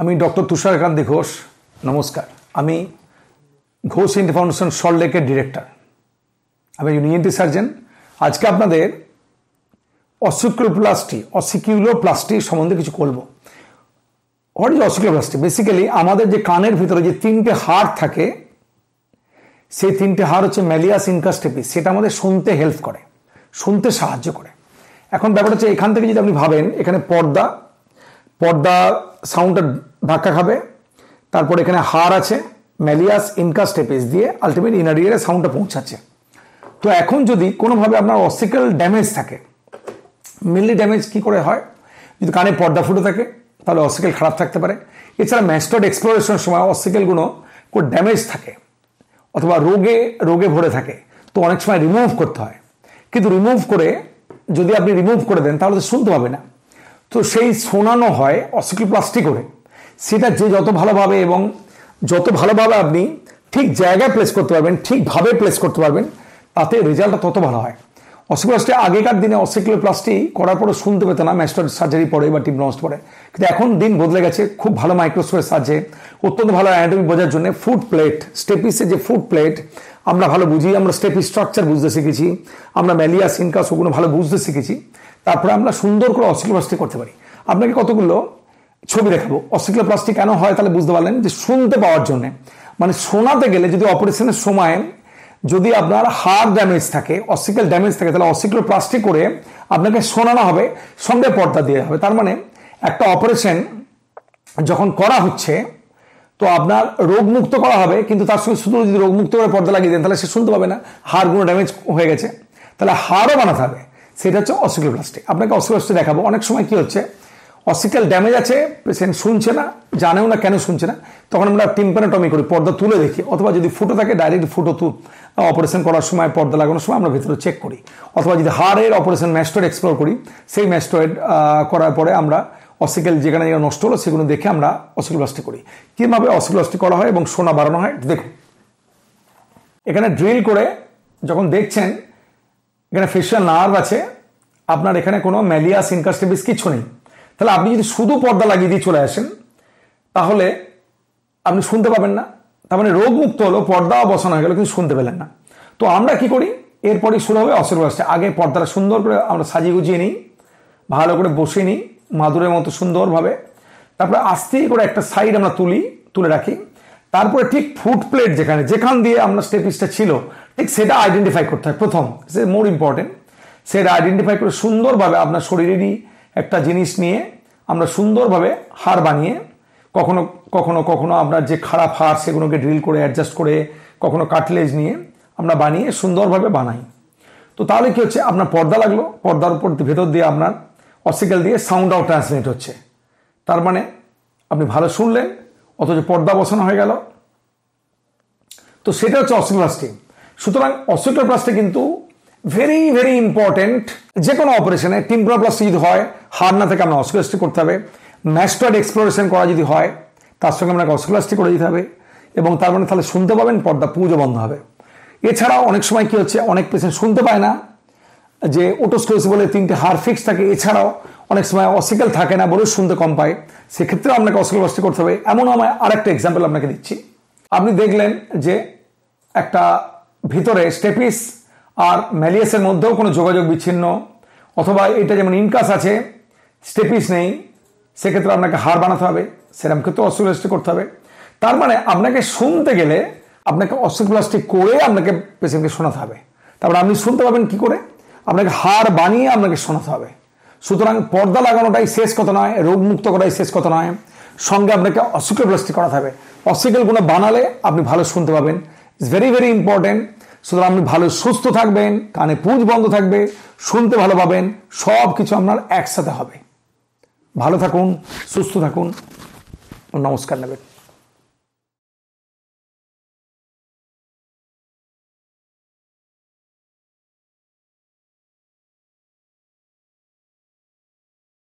আমি ডক্টর তুষারকান্তি ঘোষ, নমস্কার। আমি ঘোষ ইন্ডিয়া ফাউন্ডেশন সল্টলেকের ডিরেক্টর। আমি একজন ইএনটি সার্জন। আজকে আপনাদের অসিকিউলোপ্লাস্টি অসিকিউলোপ্লাস্টি সম্বন্ধে কিছু বলব। হোয়াট ইজ অসিকিউলোপ্লাস্টি বেসিক্যালি আমাদের যে কানের ভিতরে যে তিনটে হাড় থাকে, সেই তিনটে হাড় হচ্ছে ম্যালিয়াস ইনকাস্টেপিস সেটা আমাদের শুনতে হেল্প করে, শুনতে সাহায্য করে। এখন ব্যাপারটা হচ্ছে, এখান থেকে যদি আপনি ভাবেন, এখানে পর্দা পর্দা সাউন্ডটা ধাক্কা খাবে। তারপর এখানে হার আছে ম্যালিয়াস ইনকাস্টেপিস দিয়ে আলটিমেট ইনার ইয়ারে সাউন্ডটা পৌঁছাচ্ছে। তো এখন যদি কোনোভাবে আপনার অসিক্যাল ড্যামেজ থাকে মেনলি ড্যামেজ কি করে হয়? যদি কানে পর্দা ফুটে থাকে, তাহলে অসিকেল খারাপ থাকতে পারে। এছাড়া ম্যাস্টড এক্সপ্লোরেশনের সময় অসিকেলগুলো কোনো ড্যামেজ থাকে, অথবা রোগে রোগে ভরে থাকে। তো অনেক সময় রিমুভ করতে হয়। কিন্তু রিমুভ করে, যদি আপনি রিমুভ করে দেন, তাহলে শুনতে পাবে না। তো সেই শোনানো হয় অসিক্লোপ্লাস্টি করে। সেটা যে যত ভালোভাবে এবং যত ভালোভাবে আপনি ঠিক জায়গায় প্লেস করতে পারবেন, ঠিকভাবে প্লেস করতে পারবেন, তাতে রেজাল্টটা তত ভালো হয়। অসিক্লোপ্লাস্টি আগেকার দিনে অসিক্লোপ্লাস্টি করার পরে শুনতে পেত না ম্যাস্টার সার্জারি পরে বা টিমনস্ট পরে। কিন্তু এখন দিন বদলে গেছে, খুব ভালো মাইক্রোস্কোপের সাহায্যে অত্যন্ত ভালো অ্যানাটমি বোঝার জন্য ফুড প্লেট স্টেপিসের যে ফুড প্লেট আমরা ভালো বুঝি, আমরা স্টেপি স্ট্রাকচার বুঝতে শিখেছি, আমরা ম্যালিয়াস ইনকাস ওগুলো ভালো বুঝতে শিখেছি। তারপরে আমরা সুন্দর করে অসিক্লোপ্লাস্টি করতে পারি। আপনাকে কতগুলো ছবি দেখাবো। অসিক্লোপ্লাস্টি কেন হয় তাহলে বুঝতে পারলেন যে শুনতে পাওয়ার জন্য। মানে শোনাতে গেলে যদি অপারেশনের সময় যদি আপনার হার্ট ড্যামেজ থাকে অসিক্যাল ড্যামেজ থাকে, তাহলে অসিক্যাল প্লাস্টিক করে আপনাকে শোনানো হবে, সঙ্গে পর্দা দিয়ে হবে। তার মানে একটা অপারেশন যখন করা হচ্ছে, তো আপনার রোগমুক্ত করা হবে, কিন্তু তার সঙ্গে শুধু যদি রোগমুক্ত করে পর্দা লাগিয়ে দেন, তাহলে সে শুনতে পাবে না, হাড়গুলো ড্যামেজ হয়ে গেছে। তাহলে হাড়ও বানাতে হবে। সেটা হচ্ছে অসিক্যাল প্লাস্টিক আপনাকে অসিক্যাল দেখাবো। অনেক সময় কি হচ্ছে অসিক্যাল ড্যামেজ আছে পেশেন্ট শুনছে না, জানেও না কেন শুনছে না, তখন আমরা টিম্পানোটমি করি, পর্দা তুলে দেখি। অথবা যদি ফুটো থাকে ডাইরেক্ট ফুটো তু অপারেশন করার সময়, পর্দা লাগানোর সময় আমরা ভিতরে চেক করি। অথবা যদি হাড়ের অপারেশন ম্যাস্টয়েড এক্সপ্লোর করি, সেই ম্যাস্টয়েড করার পরে আমরা অসিক্যাল যেখানে যেখানে নষ্ট হলো, সেগুলো দেখে আমরা অসিক্লোপ্লাস্টি করি। কীভাবে অসিক্লোপ্লাস্টি করা হয় এবং সোনা বাড়ানো হয়, দেখুন। এখানে ড্রিল করে যখন দেখছেন এখানে ফেশিয়াল নার্ভ আছে, আপনার এখানে কোনো ম্যালিয়াস ইনকাস্টেবিস কিছু নেই। তাহলে আপনি যদি শুধু পর্দা লাগিয়ে দিয়ে চলে আসেন, তাহলে আপনি শুনতে পাবেন না। তার মানে রোগমুক্ত হলো পর্দাও বসানো হয়ে গেল, কিন্তু শুনতে পেলেন না। তো আমরা কি করি? এরপরই শুরু হবে অসিক্লোপ্লাস্টি আগে পর্দাটা সুন্দর করে আমরা সাজিয়ে গুজিয়ে নিই, ভালো করে বসে নিই, মাদুরের মতো সুন্দরভাবে। তারপরে আস্তে করে একটা সাইড আমরা তুলি, তুলে রাখি। তারপরে ঠিক ফুট প্লেট যেখানে, যেখান দিয়ে আমরা স্টেপিসটা ছিল ঠিক, সেটা আইডেন্টিফাই করতে হয়। প্রথম মোর ইম্পর্টেন্ট সেটা আইডেন্টিফাই করে সুন্দরভাবে আপনার শরীরেরই একটা জিনিস নিয়ে আমরা সুন্দরভাবে হাড় বানিয়ে কখনো কখনো কখনো আপনার যে খারাপ হাড় সেগুলোকে ড্রিল করে অ্যাডজাস্ট করে, কখনো কাটলেজ নিয়ে আমরা বানিয়ে সুন্দরভাবে বানাই। তো তাহলে কী হচ্ছে? আপনার পর্দা লাগল, পর্দার উপর ভেতর দিয়ে আপনার অসিক্যাল দিয়ে সাউন্ডটাও ট্রান্সমিট হচ্ছে। তার মানে আপনি ভালো শুনলেন, অথচ পর্দা বসানো হয়ে গেল। তো সেটা হচ্ছে অসিক্লোপ্লাস্টি সুতরাং অসিক্লোপ্লাস্টি কিন্তু ভেরি ভেরি ইম্পর্টেন্ট যে কোনো অপারেশনে টিম্প্রোপ্লাস্টি যদি হয় হার না থেকে আপনার অসিক্লোপ্লাস্টি করতে হবে। ম্যাস্টয়েড এক্সপ্লোরেশন করা যদি হয়, তার সঙ্গে আপনাকে অসিক্লোপ্লাস্টি করে দিতে হবে এবং তার মানে তাহলে শুনতে পাবেন পর্দা পুজো বন্ধ হবে। এছাড়াও অনেক সময় কি হচ্ছে, অনেক পেশেন্ট শুনতে পায় না যে ওটোস্টোসি বলে তিনটে হার ফিক্স থাকে। এছাড়াও অনেক সময় অসিক্যাল থাকে না বলেও শুনতে কম পায়। সেক্ষেত্রেও আপনাকে অসিক্লোপ্লাস্টি করতে হবে। এমন আমার আরেকটা এক্সাম্পল আপনাকে দিচ্ছি। আপনি দেখলেন যে একটা ভিতরে স্টেপিস আর ম্যালিয়াসের মধ্যেও কোনো যোগাযোগ বিচ্ছিন্ন, অথবা এটা যেমন ইনকাস আছে, স্টেপিস নেই, সেক্ষেত্রে আপনাকে হার বানাতে হবে সেরকম ক্ষেত্রে অসিক্লোপ্লাস্টি করতে হবে। তার মানে আপনাকে শুনতে গেলে আপনাকে অসিক্লোপ্লাস্টি করে আপনাকে পেশেন্টকে শোনাতে হবে। তারপরে আপনি শুনতে পাবেন কি করে? আপনাকে হার বানিয়ে আপনাকে শোনাতে হবে। সুতরাং পর্দা লাগানোটাই শেষ কথা নয়, রোগমুক্ত করাই শেষ কথা নয়। সঙ্গে আপনাকে অসিক্লোপ্লাস্টি করাতে হবে। অসিকেলগুলো বানালে আপনি ভালো শুনতে পাবেন। ইটস ভেরি ভেরি ইম্পর্টেন্ট সুতরাং আপনি ভালো, সুস্থ থাকবেন, কানে পুঁজ বন্ধ থাকবে, শুনতে ভালো পাবেন সব কিছু আপনার একসাথে হবে। ভালো থাকুন, সুস্থ থাকুন। নমস্কার নেবেন